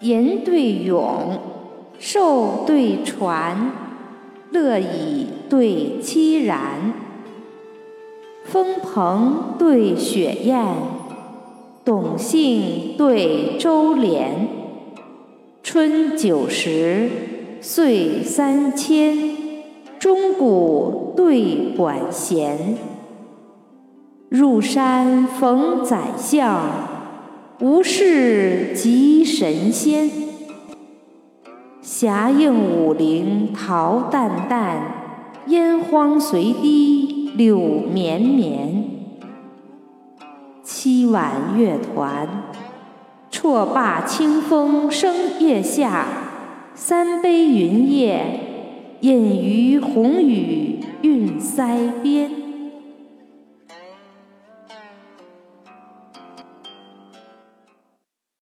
吟对咏，寿对传，乐以对凄然。风鹏对雪雁，董姓对周濂。春九十，岁三千，钟鼓对管弦。入山逢宰相，无事即神仙。霞映武陵桃淡淡，烟荒随堤柳绵绵。凄婉乐团，绰罢清风生叶下；三杯云夜，饮于红雨韵腮边。